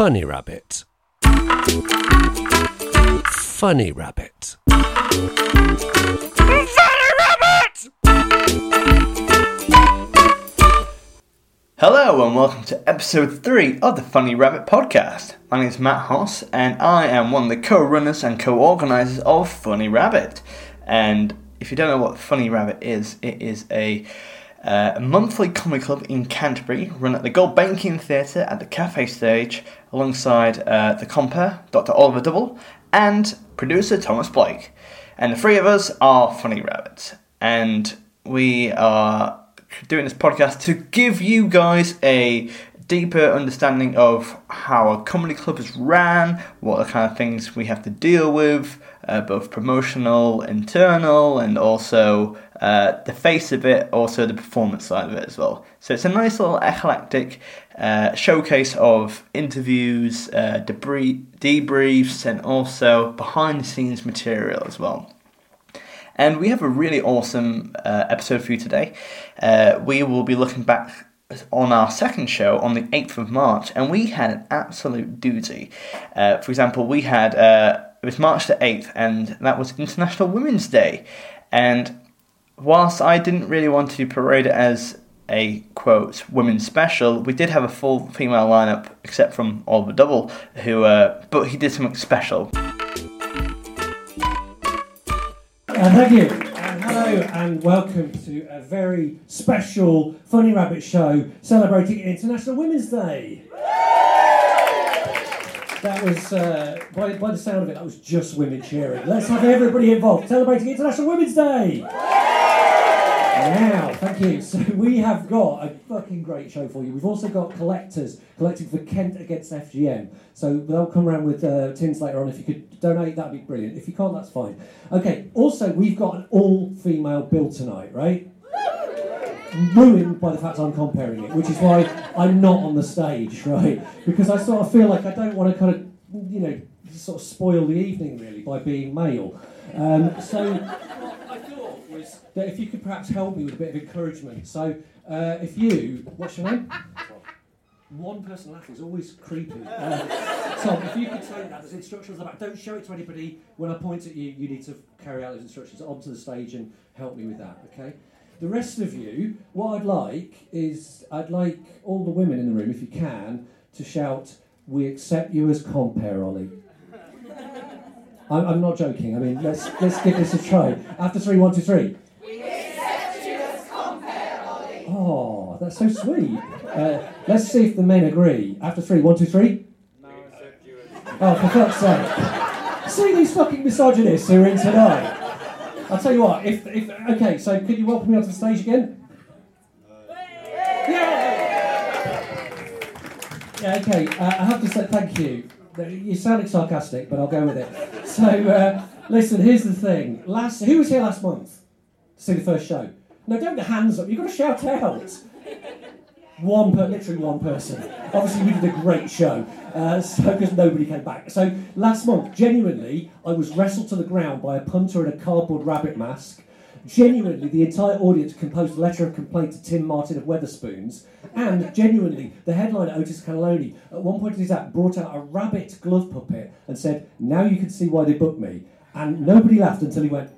Funny Rabbit. Funny Rabbit. Funny Rabbit! Hello and welcome to episode 3 of the Funny Rabbit podcast. My name is Matt Hoss and I am one of the co-runners and co-organisers of Funny Rabbit. And if you don't know what Funny Rabbit is, it is a, uh, a monthly comedy club in Canterbury run at the Gulbenkian Theatre at the Cafe Stage alongside uh, the compere, Dr. Oliver Double, and producer Thomas Blake. And the three of us are Funny Rabbits. And we are doing this podcast to give you guys a deeper understanding of how a comedy club is ran, what the kind of things we have to deal with, uh, both promotional, internal, and also uh, the face of it, also the performance side of it as well. So it's a nice little eclectic uh, showcase of interviews, uh, debris, debriefs, and also behind the scenes material as well. And we have a really awesome uh, episode for you today. Uh, we will be looking back on our second show on the 8th of March, and we had an absolute doozy. Uh, for example, we had, uh, it was March the 8th, and that was International Women's Day. And whilst I didn't really want to parade it as a quote women's special, we did have a full female lineup, except from Oliver Double, who, uh, but he did something special. Uh, thank you. And welcome to a very special Funny Rabbit show celebrating International Women's Day. That was, uh, by, by the sound of it, that was just women cheering. Let's have everybody involved celebrating International Women's Day. Now, thank you. So we have got a fucking great show for you. We've also got collectors collecting for Kent against FGM. So they'll come around with uh, tins later on. If you could donate, that'd be brilliant. If you can't, that's fine. Okay. Also, we've got an all-female bill tonight, right? Ruined by the fact I'm comparing it, which is why I'm not on the stage, right? Because I sort of feel like I don't want to kind of, you know, sort of spoil the evening really by being male. Um, so That if you could perhaps help me with a bit of encouragement. So uh, if you, what's your name? One person laughing is always creepy. Uh, Tom, if you could take that, there's instructions about. Don't show it to anybody. When I point at you, you need to carry out those instructions onto the stage and help me with that. Okay. The rest of you, what I'd like is I'd like all the women in the room, if you can, to shout, "We accept you as compere, Ollie." I'm, I'm not joking. I mean, let's let's give this a try. After three, one, two, three. Oh, that's so sweet. Uh, let's see if the men agree. After three, one, two, three. Oh, for fuck's sake! See these fucking misogynists who are in tonight. I'll tell you what. If if okay, so could you welcome me onto the stage again? Yeah. Yeah. Okay. Uh, I have to say thank you. You're sounding sarcastic, but I'll go with it. So uh, listen. Here's the thing. Last who was here last month to see the first show? No, don't get hands up. You've got to shout out. One per, literally one person. Obviously, we did a great show, uh, so because nobody came back. So last month, genuinely, I was wrestled to the ground by a punter in a cardboard rabbit mask. Genuinely, the entire audience composed a letter of complaint to Tim Martin of Wetherspoons, and genuinely, the headliner Otis Cannelloni at one point in his act brought out a rabbit glove puppet and said, "Now you can see why they booked me." And nobody laughed until he went.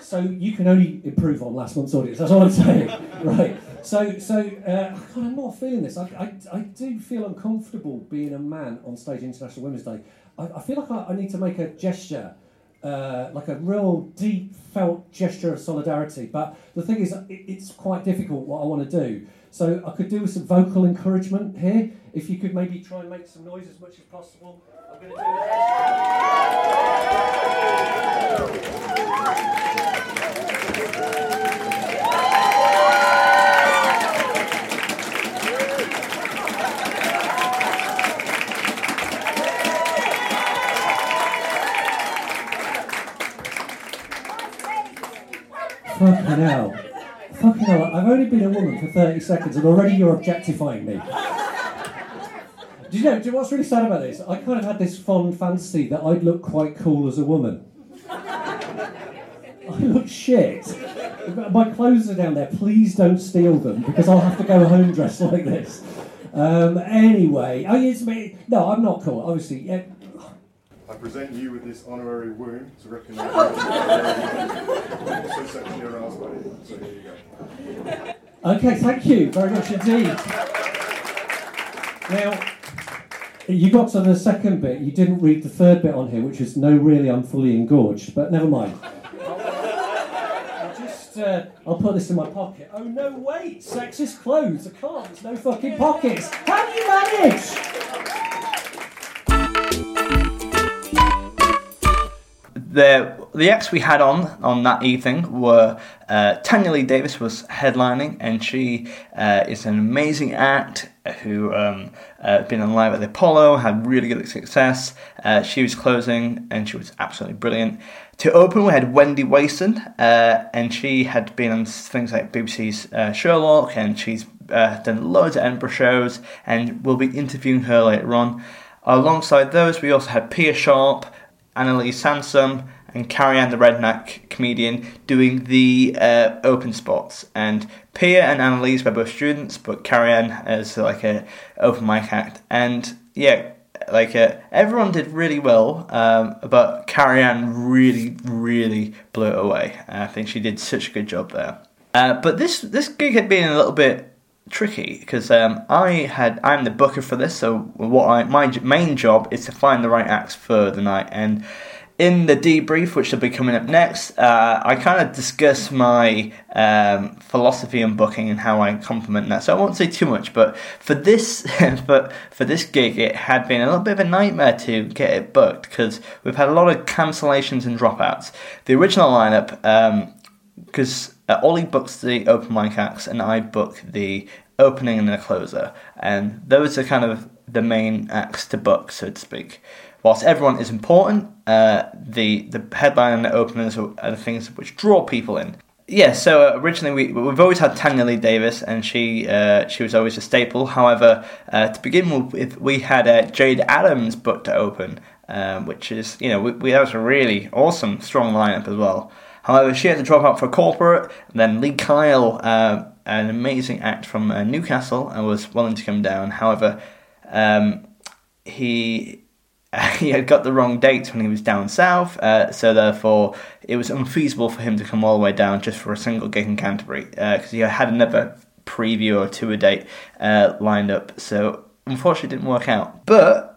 So you can only improve on last month's audience. That's all I'm saying, right? So, so uh, God, I'm not feeling this. I, I, I do feel uncomfortable being a man on stage International Women's Day. I, I feel like I, I need to make a gesture, uh, like a real deep felt gesture of solidarity. But the thing is, it, it's quite difficult what I want to do. So I could do with some vocal encouragement here. If you could maybe try and make some noise as much as possible. I'm going to do it. Fucking hell. Fucking hell. I've only been a woman for 30 seconds and already you're objectifying me. Do you know, do you what's really sad about this? I kind of had this fond fantasy that I'd look quite cool as a woman. I look shit. My clothes are down there. Please don't steal them because I'll have to go home dressed like this. Um, anyway, oh yes, me. No, I'm not cool. Obviously, yeah. I present you with this honorary wound to recognise you. also section your ass by it. So here you go. Okay, thank you very much indeed. Now, you got to the second bit. You didn't read the third bit on here, which is no, really, I'm fully engorged. But never mind. I'll just, uh, I'll put this in my pocket. Oh no, wait, sexist clothes. I can't. There's no fucking pockets. How do you manage? The the acts we had on on that evening were uh, Tanya Lee Davis was headlining, and she uh, is an amazing act who um, uh, been on live at the Apollo, had really good success. Uh, she was closing, and she was absolutely brilliant. To open, we had Wendy Wason, uh, and she had been on things like BBC's uh, Sherlock, and she's uh, done loads of Edinburgh shows, and we'll be interviewing her later on. Alongside those, we also had Pia Sharp, Annalise Sansom, and Carrie Ann the Redneck comedian doing the uh, open spots. And Pia and Annalise were both students, but Carrie Ann as like a open mic act. And yeah, like uh, everyone did really well, um, but Carrie Ann really, really blew it away. I think she did such a good job there. Uh, but this this gig had been a little bit tricky because um, I had I'm the booker for this, so what I my main job is to find the right acts for the night. And in the debrief, which will be coming up next, uh, I kind of discuss my um, philosophy on booking and how I complement that. So I won't say too much, but for this for for this gig, it had been a little bit of a nightmare to get it booked because we've had a lot of cancellations and dropouts. The original lineup. Um, because uh, Ollie books the open mic acts and I book the opening and the closer, and those are kind of the main acts to book, so to speak. Whilst everyone is important, uh, the the headline and the openers are, the things which draw people in. Yeah, so uh, originally we we've always had Tanya Lee Davis, and she uh, she was always a staple. However, uh, to begin with, we had uh, Jade Adams booked to open, um, which is you know we, we that was a really awesome strong lineup as well. However, she had to drop out for corporate. And then Lee Kyle, uh, an amazing act from uh, Newcastle, and was willing to come down. However, um, he he had got the wrong dates when he was down south, uh, so therefore it was unfeasible for him to come all the way down just for a single gig in Canterbury because he had another preview or tour date uh, lined up. So unfortunately, it didn't work out. But uh,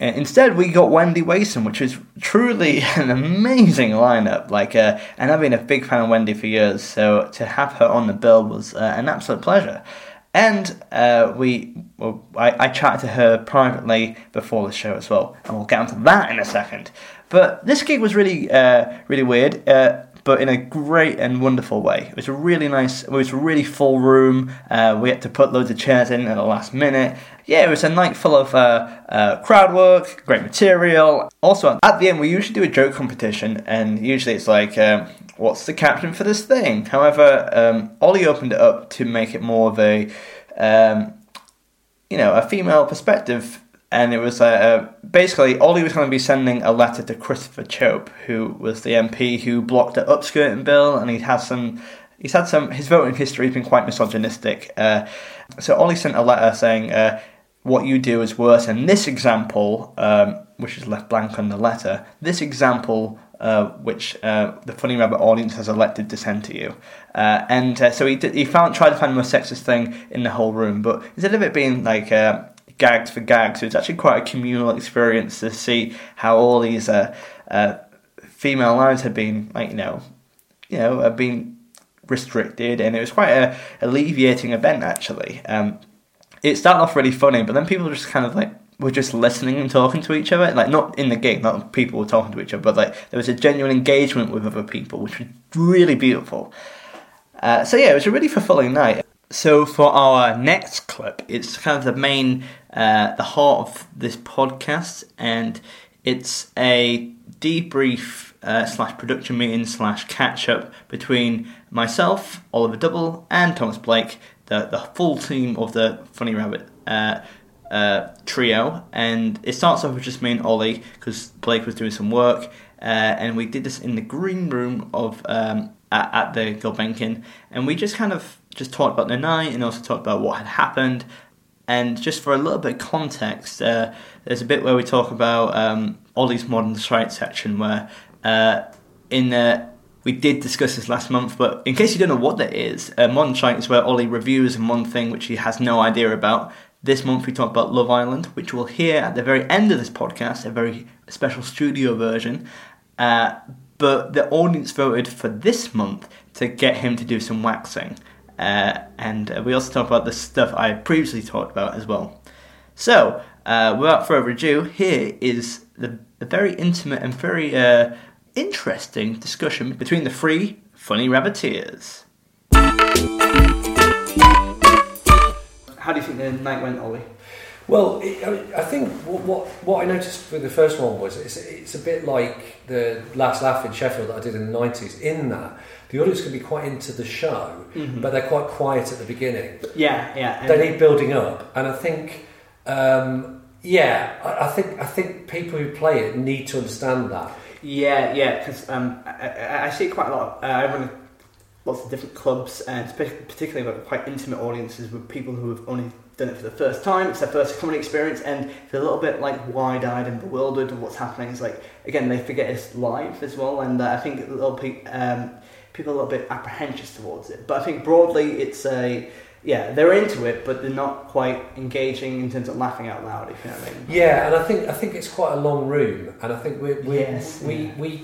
Instead, we got Wendy Wason, which is truly an amazing lineup. Like, uh, and I've been a big fan of Wendy for years, so to have her on the bill was uh, an absolute pleasure. And uh, we, well, I, I chatted to her privately before the show as well, and we'll get onto that in a second. But this gig was really, uh, really weird. Uh, but in a great and wonderful way. It was a really nice, it was a really full room. Uh, we had to put loads of chairs in at the last minute. Yeah, it was a night full of uh, uh, crowd work, great material. Also, at the end, we usually do a joke competition, and usually it's like, um, what's the caption for this thing? However, um, Ollie opened it up to make it more of a, um, you know, a female perspective and it was uh, uh, basically Ollie was going to be sending a letter to Christopher Chope, who was the MP who blocked the upskirting bill, and he has some. He's had some. His voting history has been quite misogynistic. Uh, so Ollie sent a letter saying, uh, "What you do is worse." And this example, um, which is left blank on the letter, this example uh, which uh, the Funny Rabbit audience has elected to send to you. Uh, and uh, so he did, he found tried to find the most sexist thing in the whole room, but instead of it being like uh, gags for gags, so it's actually quite a communal experience to see how all these uh, female lives had been like you know, you know, have been restricted, and it was quite a alleviating event actually. Um, it started off really funny, but then people just kind of like were just listening and talking to each other. Like not in the gig, not people were talking to each other, but like there was a genuine engagement with other people, which was really beautiful. Uh, so yeah, it was a really fulfilling night. So for our next clip, it's kind of the main, uh, the heart of this podcast, and it's a debrief uh, slash production meeting slash catch up between myself, Oliver Double, and Thomas Blake, the the full team of the Funny Rabbit. Uh, uh, trio, and it starts off with just me and Ollie because Blake was doing some work, uh, and we did this in the green room of um, at, at the Gulbenkian, and we just kind of just talked about the night and also talked about what had happened. And just for a little bit of context, uh, there's a bit where we talk about um, Ollie's modern shite section, where uh, in uh, we did discuss this last month, but in case you don't know what that is, uh, modern shite is where Ollie reviews one thing which he has no idea about. This month we talk about Love Island, which we'll hear at the very end of this podcast, a very special studio version. Uh, but the audience voted for this month to get him to do some waxing. Uh, and uh, we also talk about the stuff I previously talked about as well. So, uh, without further ado, here is the, the very intimate and very uh, interesting discussion between the three funny rabbiteers. How do you think the night went, Ollie? Well, it, I, mean, I think what, what what I noticed with the first one was it's, it's a bit like the last laugh in Sheffield that I did in the nineties. In that the audience can be quite into the show, but they're quite quiet at the beginning. Yeah, yeah. They need building up, and I think, um, yeah, I, I think I think people who play it need to understand that. Yeah, yeah, because um, I, I, see quite a lot. Uh, I run lots of different clubs, and particularly with quite intimate audiences with people who have only done it for the first time. It's their first comedy experience, and they're a little bit like wide-eyed and bewildered of what's happening. It's like again, they forget it's live as well, and uh, I think a little pe- um, people are a little bit apprehensive towards it. But I think broadly, it's a yeah, they're into it, but they're not quite engaging in terms of laughing out loud. If you know what I mean. Yeah, and I think I think it's quite a long room, and I think we we Yes, we, yeah. we,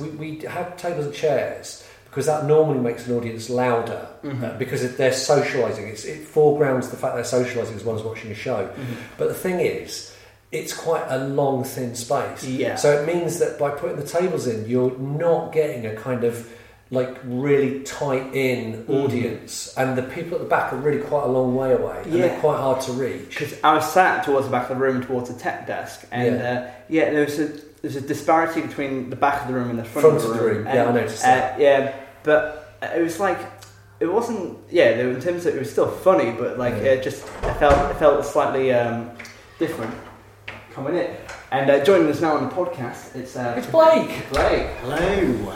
we we have tables and chairs because that normally makes an audience louder Mm-hmm. uh, because they're socialising. It's, it foregrounds the fact they're socialising as well as watching a show. Mm-hmm. But the thing is, it's quite a long, thin space. Yeah. So it means that by putting the tables in, you're not getting a kind of like really tight in Mm. audience, and the people at the back are really quite a long way away, and Yeah. they're quite hard to reach. because I was sat towards the back of the room, towards the tech desk, and Yeah. uh, yeah, there was a there's a disparity between the back of the room and the front, Front of the of the room. room, And, yeah, I noticed uh, yeah, but it was like it wasn't. Yeah, in terms of it was still funny, but like Yeah. it just it felt it felt slightly um, different coming in. And uh, joining us now on the podcast, it's uh, It's Blake. Blake. Hello.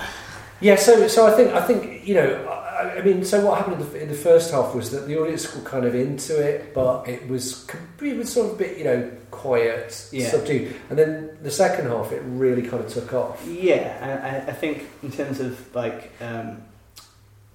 Yeah, so so I think I think you know I, I mean so what happened in the, in the first half was that the audience were kind of into it, but it was it was sort of a bit you know quiet, Yeah. subdued, and then the second half it really kind of took off. Yeah, I, I think in terms of like um,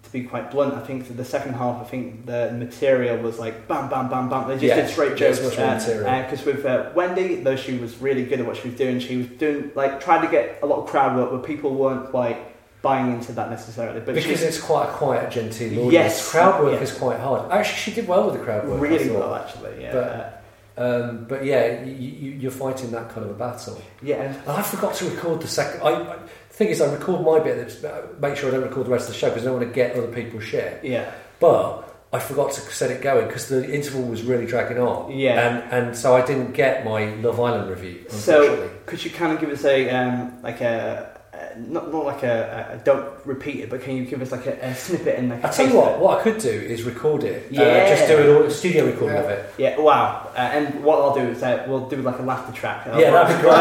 to be quite blunt, I think the second half, I think the material was like bam, bam, bam, bam. They just Yeah, did straight jokes. much more material. Because with uh, Wendy, though she was really good at what she was doing, she was doing like trying to get a lot of crowd work, but people weren't quite buying into that necessarily. But Because she it's quite a quiet, genteel audience. Yes, crowd work yeah. is quite hard. Actually, she did well with the crowd work. Really well actually. Yeah, But- Um, but yeah, you, you're fighting that kind of a battle. yeah. And I forgot to record the second. I, I, the thing is, I record my bit. Uh, make sure I don't record the rest of the show because I don't want to get other people's shit. yeah. But I forgot to set it going because the interval was really dragging on. Yeah. And and so I didn't get my Love Island review. So could you kind of give us a um, like a. Uh, not, not like a, a, don't repeat it, but can you give us like a, a snippet and like a I tell you what, what I could do is record it. Yeah. Uh, just do an au- studio recording of it. Yeah, wow. Uh, and what I'll do is uh, we'll do like a laughter track. Yeah, that'd be great.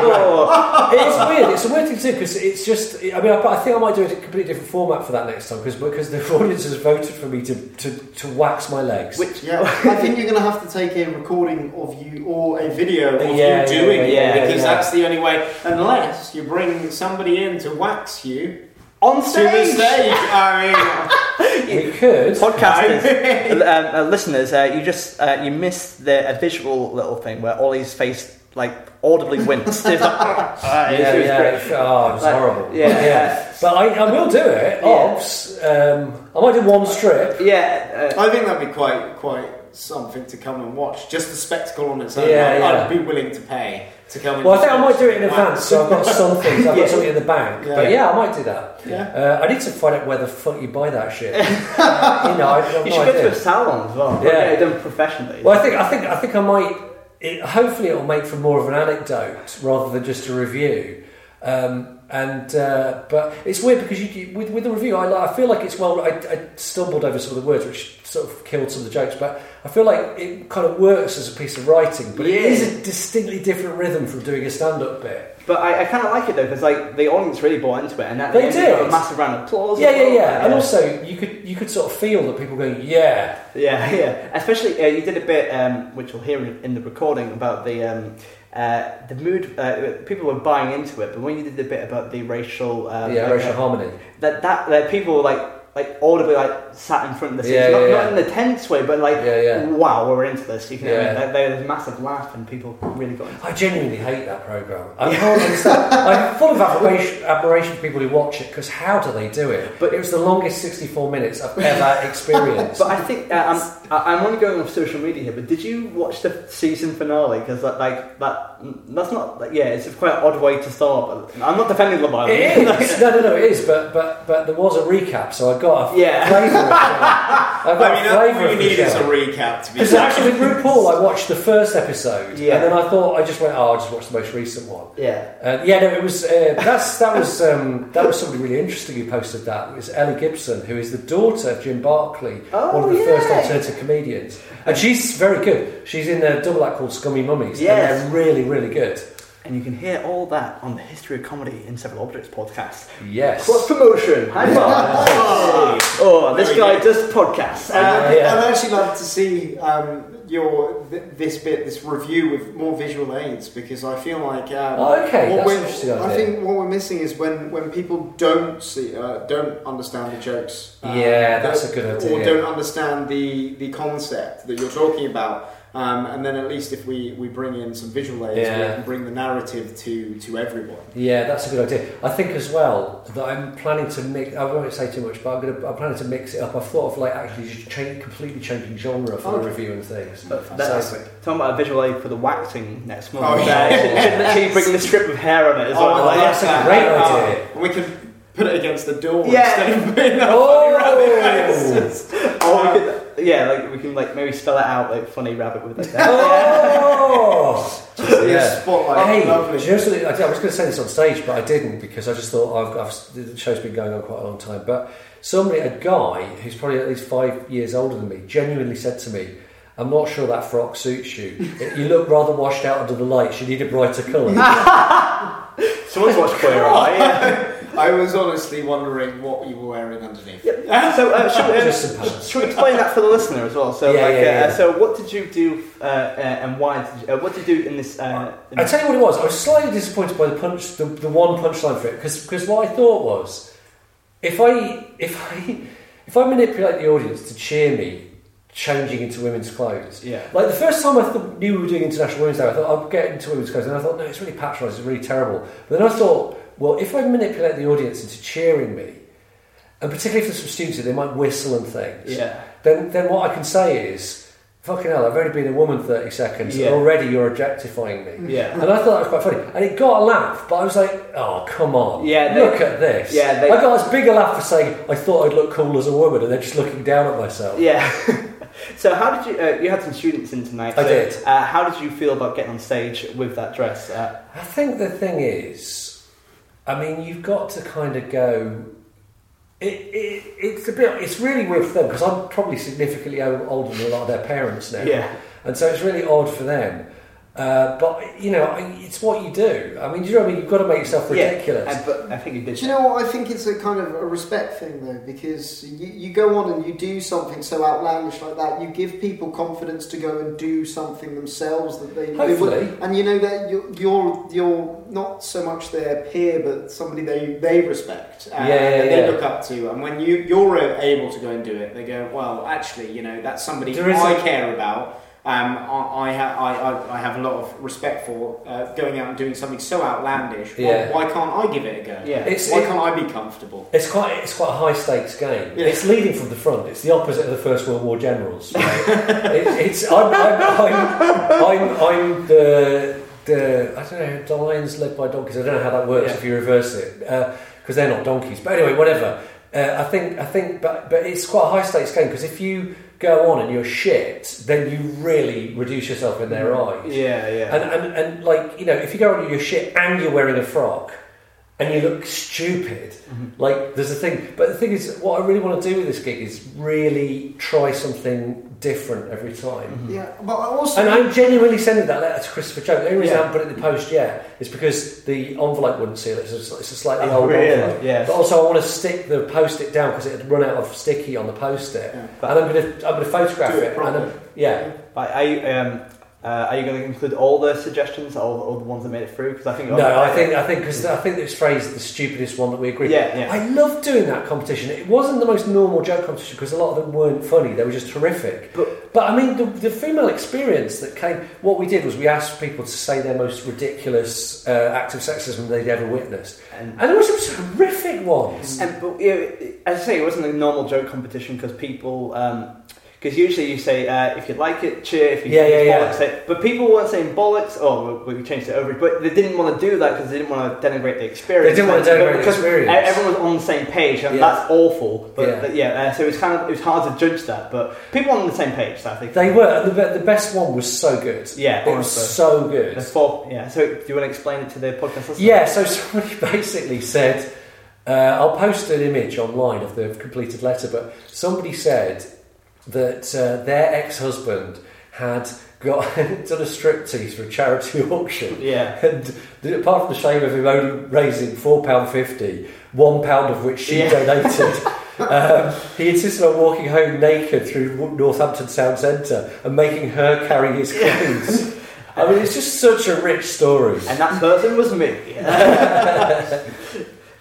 Oh, it's weird. It's a weird thing too because it's just. I mean, I, I think I might do a completely different format for that next time because because the audience has voted for me to, to, to wax my legs. Which, Yeah, I think you're going to have to take a recording of you or a video of Yeah, you yeah, doing yeah, it yeah, because yeah. that's the only way. Unless you bring somebody in to wax you on to the stage! I mean, we could. Podcasters, um, uh, listeners, uh, you just uh, you missed the a visual little thing where Ollie's face like audibly winced. It like, ah, Yeah, yeah. it's- Oh, it was Like, horrible. yeah. yeah. But I, I will do it. Yeah. Obs. Um, I might do one strip. Yeah, uh, I think that'd be quite quite something to come and watch. Just the spectacle on its own. Yeah, I'd, yeah. I'd be willing to pay to come. Well, I think I might do it in advance, so I've got something. So I've Yeah. got something in the bank. Yeah. But yeah, I might do that. Yeah. Uh, I need to find out where the fuck you buy that shit. you know, I have you no should go to a salon as well. Yeah. Yeah, done professionally. Well, I think I think I think I might. It, hopefully, it'll make for more of an anecdote rather than just a review. Um, and uh, but it's weird because you, with with the review, I, I feel like it's well. I, I stumbled over some of the words, which sort of killed some of the jokes. But I feel like it kind of works as a piece of writing. But it Yeah. is a distinctly different rhythm from doing a stand-up bit. But I, I kind of like it though because like the audience really bought into it, and at They the end, you got a massive round of applause. Yeah, yeah, yeah. And also, you could you could sort of feel that people going, yeah, Yeah, yeah. Especially, uh, you did a bit, um, which we'll hear in, in the recording, about the um, uh, the mood. Uh, people were buying into it, but when you did the bit about the racial, um, yeah, like, racial uh, harmony. that that that people were like like audibly like sat in front of the stage, Yeah, not, yeah, not in the tense way, but like, wow, we're into this. You can, Yeah. I mean, there was a massive laugh, and people really got into it. I genuinely hate that program. I can't understand. I'm full of admiration, admiration for people who watch it because how do they do it? But- it was the longest 64 minutes I've ever experienced. But I think uh, I'm, I- I'm only going off social media here. But did you watch the season finale? Because that, like that, that's not. Like, yeah, it's a quite odd way to start. But I'm not defending Love Island. It is. No, no, no, it is. But but but there was a recap, so I got a Yeah. flavour. I got I mean, a all flavour you need is a recap to be Because actually, with RuPaul, I watched the first episode, Yeah. and then I thought I just went, "Oh, I'll just watch the most recent one." yeah. Uh, yeah, no, it was uh, that's that was um, that was somebody really interesting who posted that. It was Ellie Gibson, who is the daughter of Jim Barclay, Oh, one of the first yeah. alternative comedians, and she's very good. She's in a double act called Scummy Mummies, Yes. and they're really, really good. And you can hear all that on the History of Comedy in Several Objects podcast. Yes. Cross promotion. High five. oh, this guy good. does podcasts. I'd, Uh, yeah. I'd actually love to see um, your th- this bit, this review with more visual aids because I feel like um, Oh, okay, what that's we're- interesting I think what we're missing is when, when people don't see uh, don't understand the jokes. um, Yeah, that's that- a good idea. Or don't understand the the concept that you're talking about. Um, and then at least if we, we bring in some visual aids, we can bring the narrative to, to everyone. Yeah, that's a good idea. I think as well that I'm planning to mix. I won't say too much, but I'm gonna. I'm planning to mix it up. I've thought of like actually just change, completely changing genre for the Okay. review and things. But So- that's talking about a visual aid for the waxing next month. Oh, yeah. you should- should literally bring the strip of hair on it as well. Oh, like, that's a great idea. and we can put it against the door Yeah. instead of putting that Oh! funny rabbit face. Or we could, yeah, like we can like maybe spell it out like funny rabbit with like that. Oh, Yeah. yeah. Spotlight. Hey, Lovely. do you know something? I, I was going to say this on stage, but I didn't because I just thought I've, I've, the show's been going on quite a long time. But somebody, a guy who's probably at least five years older than me, genuinely said to me, "I'm not sure that frock suits you. You look rather washed out under the lights. You need a brighter colour." Someone's watched Queer Eye. Yeah. I was honestly wondering what you were wearing underneath. So uh, should, we, uh, should we explain that for the listener as well? So Yeah, like, yeah, uh, yeah. so what did you do uh, uh, and why? Did you, uh, what did you do in this? Uh, in I tell you what it was. I was slightly disappointed by the punch, the, the one punchline for it, because what I thought was, if I if I if I manipulate the audience to cheer me changing into women's clothes, Yeah. Like the first time I thought, knew we were doing International Women's Day, I thought I'll get into women's clothes, and I thought no, it's really patronising, it's really terrible. But then I thought, well, if I manipulate the audience into cheering me, and particularly if there's some students, they might whistle and things. Yeah. Then then what I can say is. Fucking hell, I've only been a woman 30 seconds Yeah. and already you're objectifying me. Yeah. And I thought that was quite funny. And it got a laugh, but I was like, oh, come on. Yeah, they- look at this. Yeah, they- I got as big a laugh for saying I thought I'd look cool as a woman and then just looking down at myself. Yeah. so how did you? Uh, you had some students in tonight. I so, did. Uh, how did you feel about getting on stage with that dress? Uh, I think the thing is, I mean, you've got to kind of go. It, it, it's a bit. It's really weird for them because I'm probably significantly older than a lot of their parents now, yeah. and so it's really odd for them. Uh, but you know, it's what you do. I mean, do you know what I mean? You've got to make yourself ridiculous. Yeah. Uh, but I think you did. Do you know what? I think it's a kind of a respect thing though, because you, you go on and you do something so outlandish like that, you give people confidence to go and do something themselves that they, they Hopefully. would, and you know that you're, you're you're not so much their peer, but somebody they they respect and, Yeah, yeah, and they yeah. look up to, and when you you're able to go and do it, they go, well, actually, you know, that's somebody There is I a- care about. Um, I, I, ha- I, I, I have a lot of respect for uh, going out and doing something so outlandish. Why- Yeah. Why, can't I give it a go? Yeah. It's- Why it- can't I be comfortable? It's quite it's quite a high stakes game. Yeah. It's leading from the front. It's the opposite of the First World War generals. right? it, it's I'm I'm, I'm, I'm, I'm the the I don't know the lions led by donkeys. I don't know how that works Yeah. if you reverse it because they're not donkeys. But anyway, whatever. Uh, I think I think but but it's quite a high stakes game because if you go on and you're shit, then you really reduce yourself in their mm-hmm. eyes. Yeah, yeah. And, and, and like you know, if you go on and you're shit and you're wearing a frock, and you look stupid. Like there's a thing, but the thing is, what I really want to do with this gig is really try something different every time. Yeah, but I also. And I'm genuinely sending that letter to Christopher Jones. The only reason I Yeah. haven't put it in the post yet is because the envelope wouldn't seal it. It's a, it's a slightly Oh, old really? envelope. Yes. But also, I want to stick the post-it down because it had run out of sticky on the post-it. Yeah. And I'm going to I'm going to photograph Do it it. and. I'm, yeah. Like, are you um, uh, are you going to include all the suggestions, all, all the ones that made it through? Because I think No, I think I think because I think it's phrased the stupidest one that we agreed. Yeah, yeah. I loved doing that competition. It wasn't the most normal joke competition because a lot of them weren't funny. They were just horrific. But- but I mean, the, the female experience that came. What we did was we asked people to say their most ridiculous uh, act of sexism they'd ever witnessed, And, and there were some horrific ones. and but yeah, as I say, it wasn't a normal joke competition because people. Because usually you say uh, if you like it, cheer. If you Yeah, it's yeah, bollocks, say- But people weren't saying bollocks. Oh, we we changed it over. But they didn't want to do that because they didn't want to denigrate the experience. They didn't want to denigrate the experience. Everyone was on the same page, and Yeah. that's awful. But Yeah. but yeah, uh, so it was kind of it was hard to judge that. But people were on the same page. So I think They were. The, the best one was so good. Yeah, it was honestly. so good. The four, yeah. So, do you want to explain it to the podcast listeners? Yeah, so somebody basically said, uh, I'll post an image online of the completed letter, but somebody said that uh, their ex husband had got done a striptease for a charity auction. Yeah. And the- apart from the shame of him only raising £4.50, one pound of which she Yeah. donated. Um, he insisted on walking home naked through Northampton Town Centre and making her carry his clothes. I mean, it's just such a rich story. And that person was me.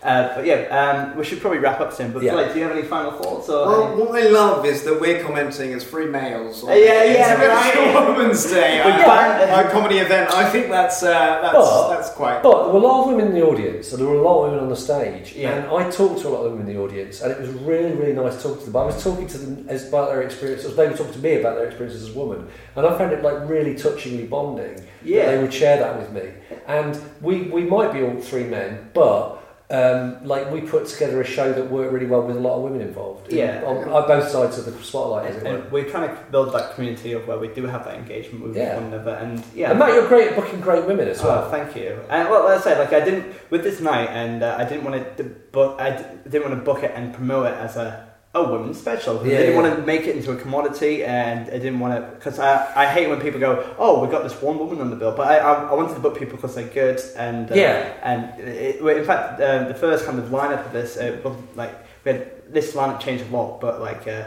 Uh, but yeah, um, we should probably wrap up soon. But Yeah. like, do you have any final thoughts? Or Well, any- what I love is that we're commenting as free males. On Uh, yeah, yeah, International right. Women's Day, We uh, banned- my comedy event. I think that's uh, that's But- that's quite. But there were a lot of women in the audience, and there were a lot of women on the stage. Yeah. And I talked to a lot of women in the audience, and it was really, really nice talking to them. I was talking to them as about their experiences. They were talking to me about their experiences as women, and I found it like really touchingly bonding. that Yeah. they would share that with me. And we we might be all three men, but. Um, like we put together a show that worked really well with a lot of women involved. Yeah. on, on both sides of the spotlight, and, and we're trying to build that community of where we do have that engagement with Yeah. one another. And yeah, And Matt, you're great at booking great women as Oh, well. thank you. And well, as I said, like I didn't with this night, and uh, I didn't want to book. I d- didn't want to book it and promote it as a a women's special. Yeah, I didn't yeah. want to make it into a commodity, and I didn't want to because I, I hate when people go, "Oh, we got this one woman on the bill," but I I, I wanted to book people because they're good, and uh, Yeah. and it, well, in fact, um, the first kind of lineup of this, uh, was like we had this lineup changed a lot, but like. Uh,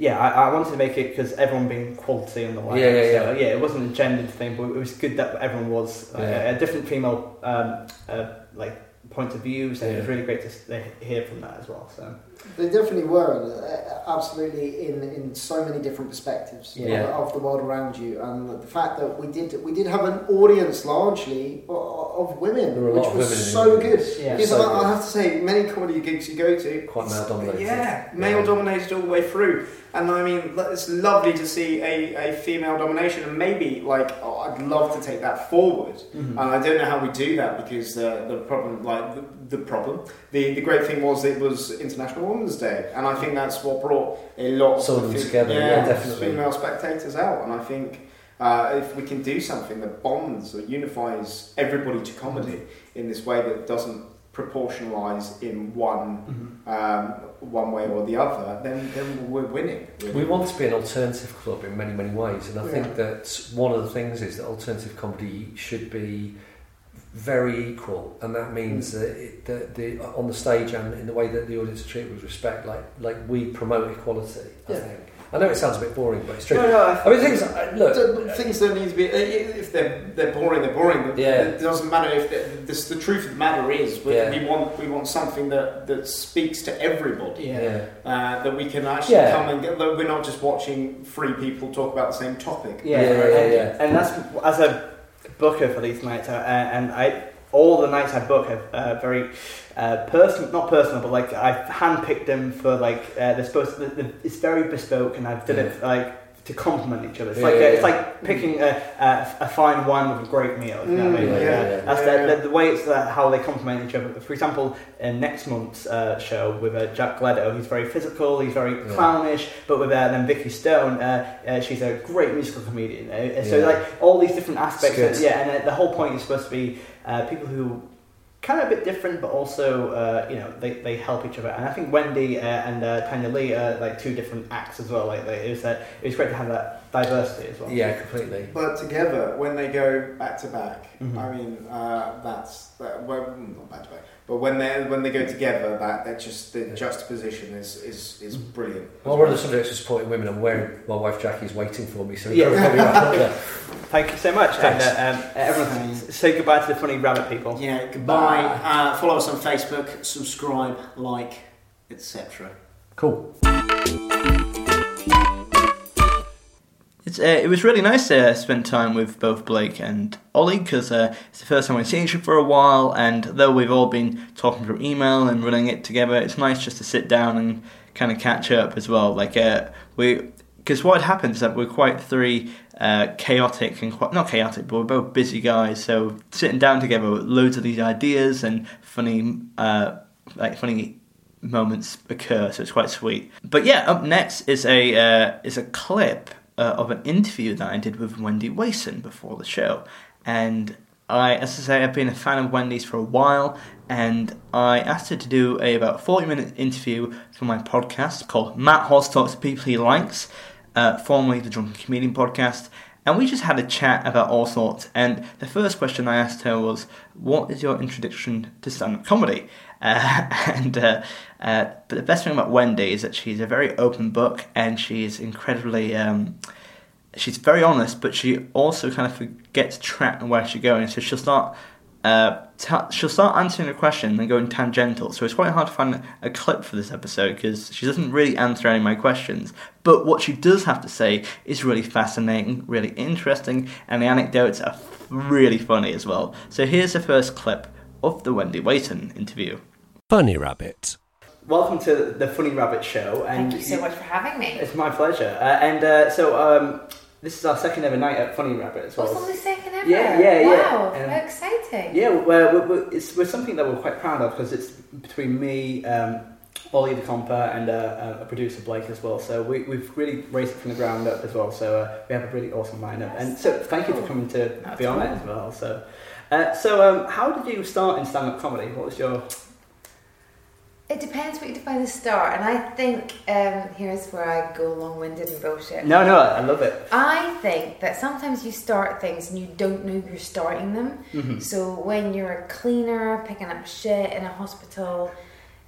yeah, I, I wanted to make it because everyone being quality on the lineup. Yeah, yeah, So, yeah, it wasn't a gendered thing, but it was good that everyone was uh, Yeah. a different female um, uh, like points of views, and it was really great to hear from that as well. So They definitely were, uh, absolutely in, in so many different perspectives Yeah. of, of the world around you, and the fact that we did we did have an audience largely o- of women, There were a which of was women so good. Yeah. Because So I, I have to say, many comedy gigs you go to, Quite male dominated. yeah, male dominated all the way through. And I mean, it's lovely to see a, a female domination, and maybe like oh, I'd love to take that forward. Mm-hmm. And I don't know how we do that because the, the problem, like the, the problem, the, the great thing was it was International Women's Day, and I think that's what brought a lot of them together, yeah, definitely. female spectators out. And I think uh, if we can do something that bonds or unifies everybody to comedy in this way that doesn't proportionalize in one um, one way or the other, then then we're winning. We want to be an alternative club in many, many ways, and I think that one of the things is that alternative comedy should be very equal, and that means mm. that it, the, on the stage and in the way that the audience are treated with respect, like like we promote equality. I Yeah. think. I know it sounds a bit boring, but it's true. No, no, I- I mean, things uh, look. Things don't need to be. If they're they're boring, they're boring. But Yeah. It doesn't matter if the, this, the truth of the matter is we, Yeah. we want we want something that, that speaks to everybody. yeah. Uh, that we can actually Yeah. come and get. That we're not just watching three people talk about the same topic. Yeah, Yeah, yeah, and, yeah. and that's as a booker for these nights, uh, and I all the nights I book are uh, very uh, personal, not personal, but like I've handpicked them for like uh, they're supposed. To, the, the, it's very bespoke, and I've done it like to complement each other. It's Yeah, like yeah, uh, it's like picking a, a, a fine wine with a great meal. You know what I mean? Mm, yeah, yeah. That's Yeah, the, yeah. the, the way it's uh, how they complement each other. For example, in next month's uh, show with uh, Jack Gleadow, he's very physical, he's very Yeah. clownish, but with uh, then Vikki Stone, uh, uh, she's a great musical comedian. So Yeah. like all these different aspects. Of, yeah, and the whole point is supposed to be uh, people who kind of a bit different, but also uh, you know they, they help each other. And I think Wendy uh, and uh, Tanya Lee are like two different acts as well. Like they, it was uh, it was great to have that diversity as well. Yeah, completely. But together, when they go back to back, Mhm. I mean, uh, that's that, well, not back to back, but when they when they go together, that that just the juxtaposition is is is brilliant. Well, one of the subjects of supporting women, I'm wearing my wife Jackie's waiting for me, so Yeah. yeah. probably wrap there. Thank you so much. And uh, um, everyone, say goodbye to the funny rabbit people. Yeah, goodbye. Uh, follow us on Facebook, subscribe, like, etc. Cool. It's, uh, it was really nice to spend time with both Blake and Ollie because uh, it's the first time we've seen each other for a while. And though we've all been talking through email and running it together, it's nice just to sit down and kind of catch up as well. Like uh, we, because what happens is that we're quite three uh, chaotic and quite not chaotic, but we're both busy guys. So sitting down together, with loads of these ideas and funny, uh, like funny moments occur, so it's quite sweet. But yeah, up next is a uh, is a clip uh, of an interview that I did with Wendy Wason before the show, and I, as I say, I've been a fan of Wendy's for a while, and I asked her to do a about forty minute interview for my podcast called Matt Hoss Talks People He Likes, uh, formerly the Drunken Comedian podcast. And we just had a chat about all sorts. And the first question I asked her was, "What is your introduction to stand-up comedy?" Uh, and uh, uh, but the best thing about Wendy is that she's a very open book, and she's incredibly. Um, she's very honest, but she also kind of forgets track and where she's going. So she'll start. Uh, she'll start answering a question and then going tangential. So it's quite hard to find a clip for this episode because she doesn't really answer any of my questions. But what she does have to say is really fascinating, really interesting, and the anecdotes are really funny as well. So here's the first clip of the Wendy Wason interview. Funny Rabbit. Welcome to the Funny Rabbit Show. And Thank you so much for having me. It's my pleasure. Uh, and uh, so um, this is our second ever night at Funny Rabbit as well. What's on the second ever? Yeah, yeah, yeah. Wow, Um, how exciting. Yeah, we're, we're, we're, it's we're something that we're quite proud of because it's between me, um, Ollie the compere, and uh, a producer Blake as well. So we, we've really raised it from the ground up as well. So uh, we have a really awesome lineup. And so thank you for coming to That's be on it as well. So, uh, so um, how did you start in stand-up comedy? What was your It depends what you define as start, and I think um, here's where I go long-winded and bullshit. No, no, I love it. I think that sometimes you start things and you don't know you're starting them. Mhm. So when you're a cleaner picking up shit in a hospital,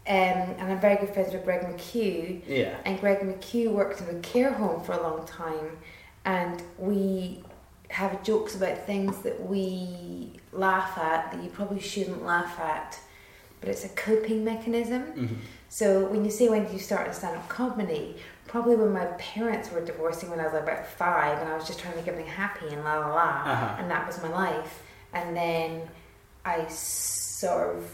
um, and I'm very good friends with Greg McHugh, Yeah. and Greg McHugh worked in a care home for a long time, and we have jokes about things that we laugh at that you probably shouldn't laugh at, but it's a coping mechanism. Mhm. So when you say when did you start to stand up comedy, probably when my parents were divorcing when I was about five, and I was just trying to make everything happy and la la la, Uh-huh. and that was my life. And then I sort of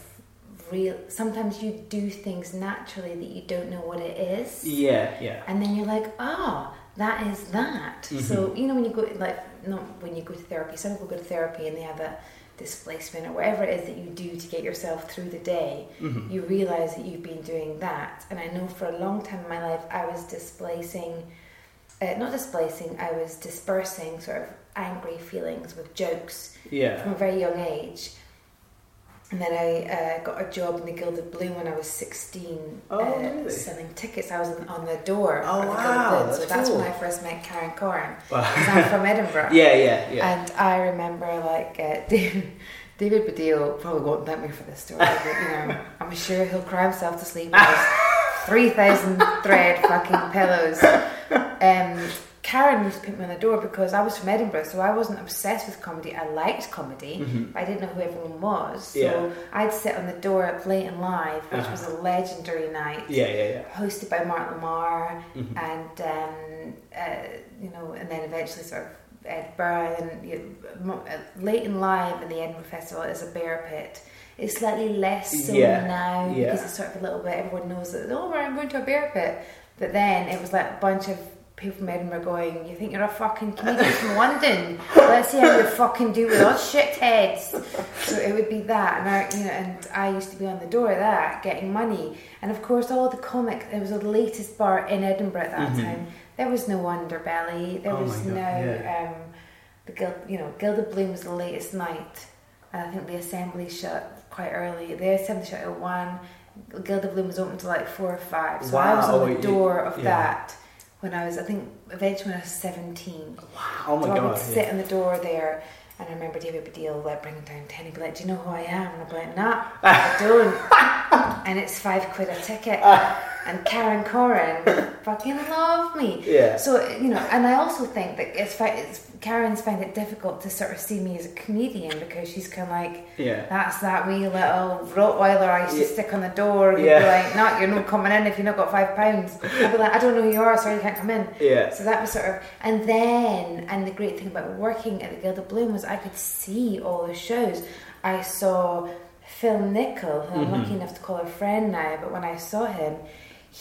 real. Sometimes you do things naturally that you don't know what it is Yeah, yeah. and then you're like, ah, that is that. Mm-hmm. So you know when you go like not when you go to therapy. Some people go to therapy and they have a displacement or whatever it is that you do to get yourself through the day. Mhm. You realize that you've been doing that, and I know for a long time in my life I was displacing, uh, not displacing, I was dispersing sort of angry feelings with jokes Yeah. from a very young age. And then I uh, got a job in the Gilded Balloon when I was 16, Oh, uh, really? selling tickets. I was on- on the door Oh, the wow, Gilded So that's that's cool. when I first met Karen Koren. Wow. I'm from Edinburgh. Yeah, yeah, yeah. And I remember like uh, David, David Baddiel probably won't thank me for this story, but you know, I'm sure he'll cry himself to sleep with 3,000 thread fucking pillows. Um, Karen used to put me on the door because I was from Edinburgh, so I wasn't obsessed with comedy. I liked comedy, Mhm. but I didn't know who everyone was. So Yeah. I'd sit on the door at Late and Live, which Uh-huh. was a legendary night Yeah, yeah, yeah. hosted by Mark Lamarr, Mhm. and um, uh, you know, and then eventually sort of Edinburgh, and you know, uh, late and live in the Edinburgh Festival is a bear pit. It's slightly less so Yeah, now yeah. because it's sort of a little bit. Everyone knows that. Oh, I'm going to a bear pit, but then it was like a bunch of people from Edinburgh going, "You think you're a fucking comedian from London? Let's see how you fucking do with us shitheads." So it would be that, and I, you know, and I used to be on the door of that, getting money, and of course all the comic. It was the latest bar in Edinburgh at that Mhm. time. There was no Underbelly. There Oh was God, no, yeah. um, the Gil, you know, Gilded Balloon was the latest night, and I think the assembly shut quite early. The assembly shut at one. Gilded Balloon was open to like four or five. So I was on the door of yeah. that when I was, I think, eventually when I was 17. Wow, Oh my so I god. would sit in the door there, and I remember David Baddiel like bringing down ten. He'd be like, "Do you know who I am?" And I'd be like, "Nah, I don't." and it's five quid a ticket. and Karen Koren fucking love me. Yeah. So you know, and I also think that it's, it's Karen's find it difficult to sort of see me as a comedian because she's kind of like, Yeah. that's that wee little Rottweiler I used to stick on the door. Yeah. be like, "Nah, you're not coming in if you've not got five pounds." I'd be like, "I don't know who you are, sorry, you can't come in." Yeah. So that was sort of, and then, and the great thing about working at the Gilded Balloon was I could see all the shows. I saw Phil Nichol, who I'm lucky mm-hmm. enough to call a friend now, but when I saw him,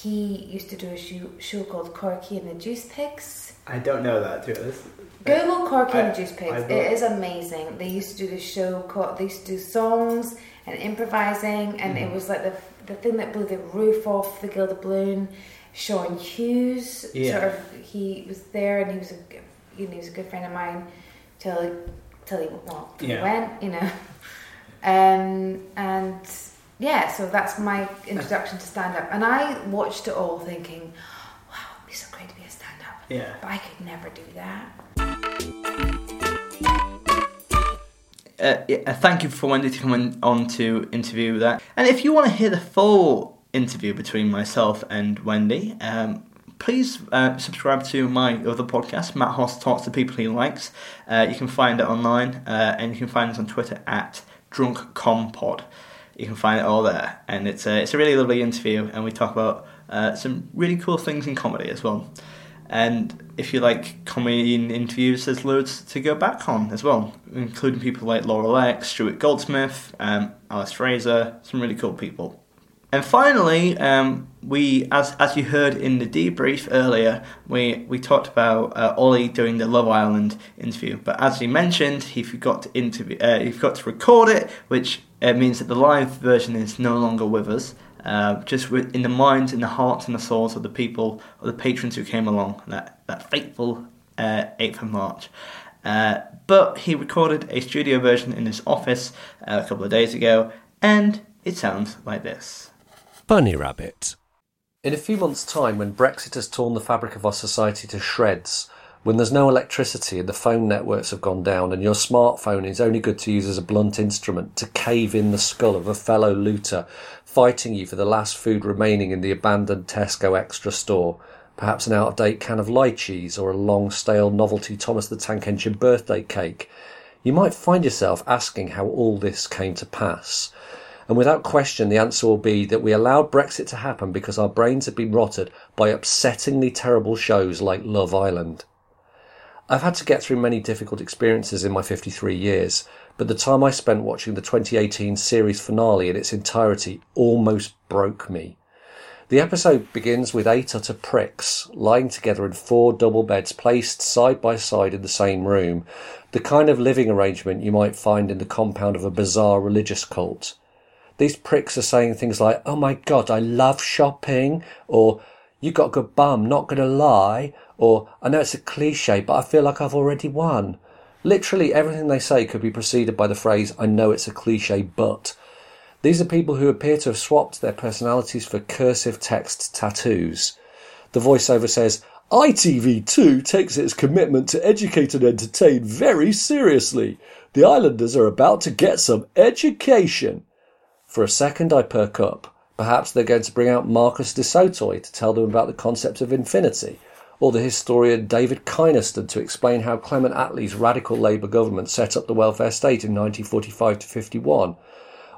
he used to do a show, show called Corky and the Juice Pigs. I don't know that to be honest. Google Corky and the Juice Pigs. I. It is amazing. They used to do this show called. They used to do songs and improvising, and Mm-hmm. it was like the the thing that blew the roof off the Gilded Balloon. Sean Hughes, Yeah. sort of, he was there, and he was a you know, he was a good friend of mine till he, till he well till Yeah. he went, you know. Um, and yeah, so that's my introduction to stand up, and I watched it all thinking, wow, it'd be so great to be a stand up. Yeah. But I could never do that. uh, yeah, uh, thank you for Wendy to come on to interview that. And if you want to hear the full interview between myself and Wendy, um, please uh, subscribe to my other podcast, Matt Hoss Talks to People He Likes. Uh, you can find it online, uh, and you can find us on Twitter at DrunkCompod. You can find it all there, and it's a, it's a really lovely interview, and we talk about uh, some really cool things in comedy as well. And if you like comedy interviews, there's loads to go back on as well, including people like Laura Lex, Stuart Goldsmith, um, Alice Fraser, some really cool people. And finally, um, we, as as you heard in the debrief earlier, we we talked about uh, Ollie doing the Love Island interview. But as he mentioned, he forgot to interview, uh, he forgot to record it, which uh, means that the live version is no longer with us. Uh, just in the minds, in the hearts, and the souls of the people, of the patrons who came along that that fateful uh, 8th of March. Uh, but he recorded a studio version in his office uh, a couple of days ago, and it sounds like this. Bunny Rabbit. In a few months' time, when Brexit has torn the fabric of our society to shreds, when there's no electricity and the phone networks have gone down, and your smartphone is only good to use as a blunt instrument to cave in the skull of a fellow looter fighting you for the last food remaining in the abandoned Tesco extra store, perhaps an out of date can of lychees or a long stale novelty Thomas the Tank Engine birthday cake, you might find yourself asking how all this came to pass. And without question, the answer will be that we allowed Brexit to happen because our brains had been rotted by upsettingly terrible shows like Love Island. I've had to get through many difficult experiences in my 53 years, but the time I spent watching the 2018 series finale in its entirety almost broke me. The episode begins with eight utter pricks lying together in four double beds placed side by side in the same room, the kind of living arrangement you might find in the compound of a bizarre religious cult. These pricks are saying things like, oh my god, I love shopping, or you got a good bum, not gonna lie, or I know it's a cliche, but I feel like I've already won. Literally everything they say could be preceded by the phrase, I know it's a cliche, but. These are people who appear to have swapped their personalities for cursive text tattoos. The voiceover says, ITV2 takes its commitment to educate and entertain very seriously. The Islanders are about to get some education. For a second, I perk up. Perhaps they're going to bring out Marcus du Sautoy to tell them about the concept of infinity, or the historian David Kynaston to explain how Clement Attlee's radical Labour government set up the welfare state in 1945 to 51.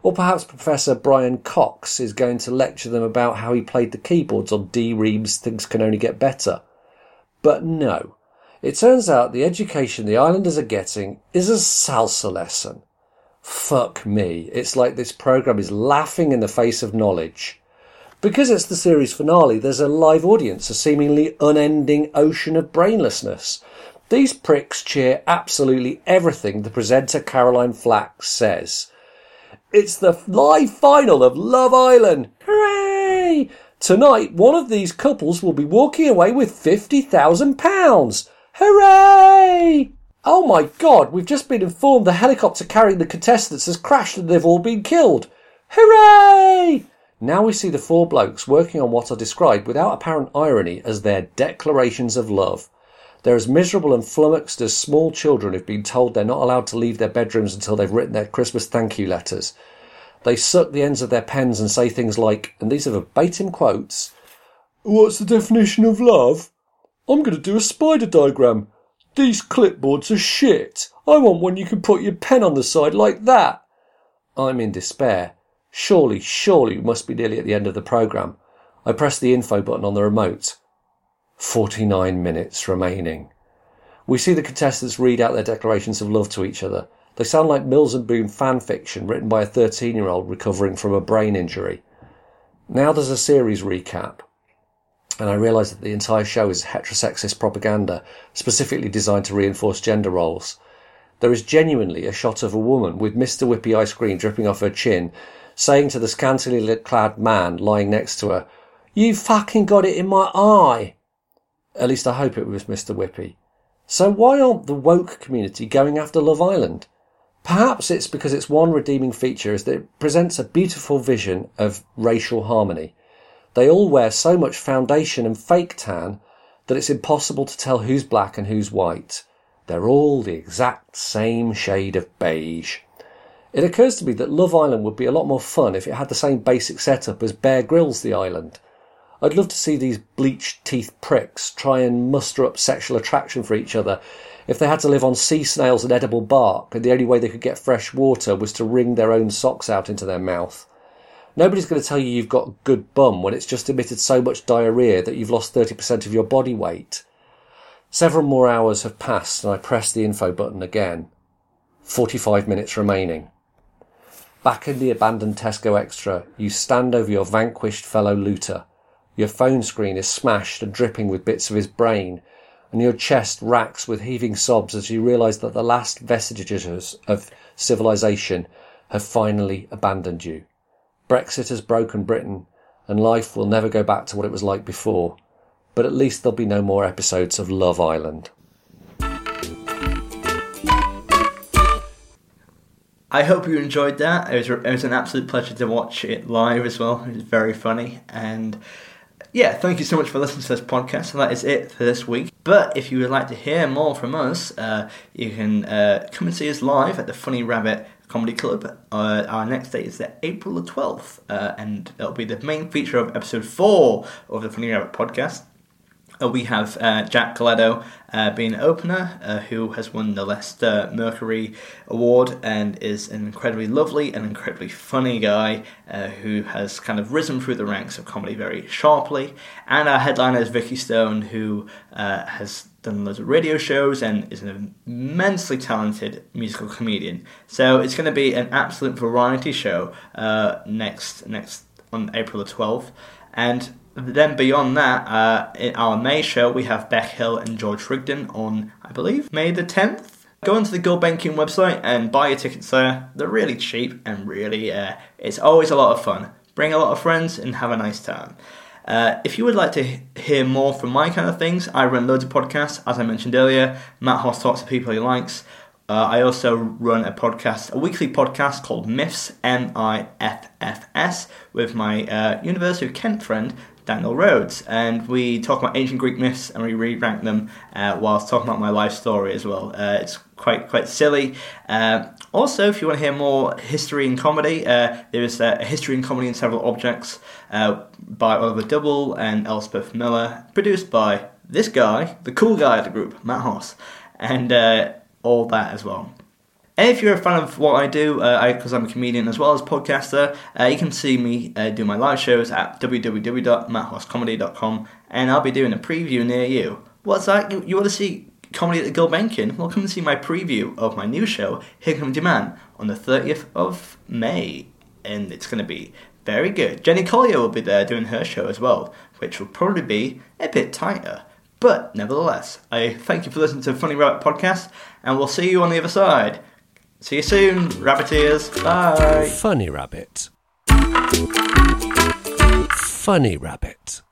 Or perhaps Professor Brian Cox is going to lecture them about how he played the keyboards on D:Ream's Things Can Only Get Better. But no. It turns out the education the islanders are getting is a salsa lesson. Fuck me. It's like this program is laughing in the face of knowledge. Because it's the series finale, there's a live audience, a seemingly unending ocean of brainlessness. These pricks cheer absolutely everything the presenter Caroline Flack says. It's the live final of Love Island! Hooray! Tonight, one of these couples will be walking away with £50,000! Hooray! Oh my god, we've just been informed the helicopter carrying the contestants has crashed and they've all been killed. Hooray! Now we see the four blokes working on what are described without apparent irony as their declarations of love. They're as miserable and flummoxed as small children who've been told they're not allowed to leave their bedrooms until they've written their Christmas thank you letters. They suck the ends of their pens and say things like, and these are verbatim quotes, What's the definition of love? I'm going to do a spider diagram. These clipboards are shit. I want one you can put your pen on the side like that. I'm in despair. Surely, surely we must be nearly at the end of the programme. I press the info button on the remote. 49 minutes remaining. We see the contestants read out their declarations of love to each other. They sound like Mills and Boon fan fiction written by a 13 year old recovering from a brain injury. Now there's a series recap, and I realise that the entire show is heterosexist propaganda specifically designed to reinforce gender roles. There is genuinely a shot of a woman with Mr. Whippy ice cream dripping off her chin, saying to the scantily clad man lying next to her, You fucking got it in my eye. At least I hope it was Mr. Whippy. So why aren't the woke community going after Love Island? Perhaps it's because its one redeeming feature is that it presents a beautiful vision of racial harmony. They all wear so much foundation and fake tan that it's impossible to tell who's black and who's white. They're all the exact same shade of beige. It occurs to me that Love Island would be a lot more fun if it had the same basic setup as Bear Grylls The Island. I'd love to see these bleached teeth pricks try and muster up sexual attraction for each other if they had to live on sea snails and edible bark, and the only way they could get fresh water was to wring their own socks out into their mouth. Nobody's going to tell you you've got a good bum when it's just emitted so much diarrhea that you've lost 30% of your body weight. Several more hours have passed and I press the info button again. 45 minutes remaining. Back in the abandoned Tesco Extra, you stand over your vanquished fellow looter. Your phone screen is smashed and dripping with bits of his brain, and your chest racks with heaving sobs as you realise that the last vestiges of civilization have finally abandoned you. Brexit has broken Britain, and life will never go back to what it was like before. But at least there'll be no more episodes of Love Island. I hope you enjoyed that. It was, it was an absolute pleasure to watch it live as well. It was very funny. And yeah, thank you so much for listening to this podcast. And that is it for this week. But if you would like to hear more from us, uh, you can uh, come and see us live at the Funny Rabbit Comedy Club. Uh, our next date is the April the 12th, uh, and it'll be the main feature of episode 4 of the Funny Rabbit podcast. Uh, we have uh, Jack Gleadow uh, being an opener, uh, who has won the Leicester Mercury Award and is an incredibly lovely and incredibly funny guy uh, who has kind of risen through the ranks of comedy very sharply. And our headliner is Vikki Stone, who uh, has done loads of radio shows and is an immensely talented musical comedian. So it's going to be an absolute variety show next next on April the twelfth, and then beyond that, uh, in our May show, we have Bec Hill and George Rigden on, I believe, May the 10th. Go onto the Gulbenkian website and buy your tickets there. They're really cheap and really, uh, it's always a lot of fun. Bring a lot of friends and have a nice time. Uh, if you would like to hear more from my kind of things, I run loads of podcasts. As I mentioned earlier, Matt Hoss talks to people he likes. Uh, I also run a podcast, a weekly podcast called Myths, M I F F S, with my uh, University of Kent friend Daniel Rhodes, and we talk about ancient Greek myths and we re-rank them uh, whilst talking about my life story as well. Uh, it's quite quite silly. Uh, also, if you want to hear more history and comedy, uh, there is a history and comedy in several objects uh, by Oliver Double and Elspeth Miller, produced by this guy, the cool guy of the group, Matt Hoss, and uh, all that as well. If you're a fan of what I do, because uh, I'm a comedian as well as podcaster, uh, you can see me uh, do my live shows at www.matthosscomedy.com, and I'll be doing a preview near you. What's that? You, you want to see comedy at the Gulbenkian? Well, come and see my preview of my new show, Here Comes Your Man, on the 30th of May, and it's going to be very good. Jenny Collier will be there doing her show as well, which will probably be a bit tighter. But nevertheless, I thank you for listening to Funny Rabbit Podcast, and we'll see you on the other side. See you soon, Rabbiteers. Bye. Funny rabbit. Funny rabbit.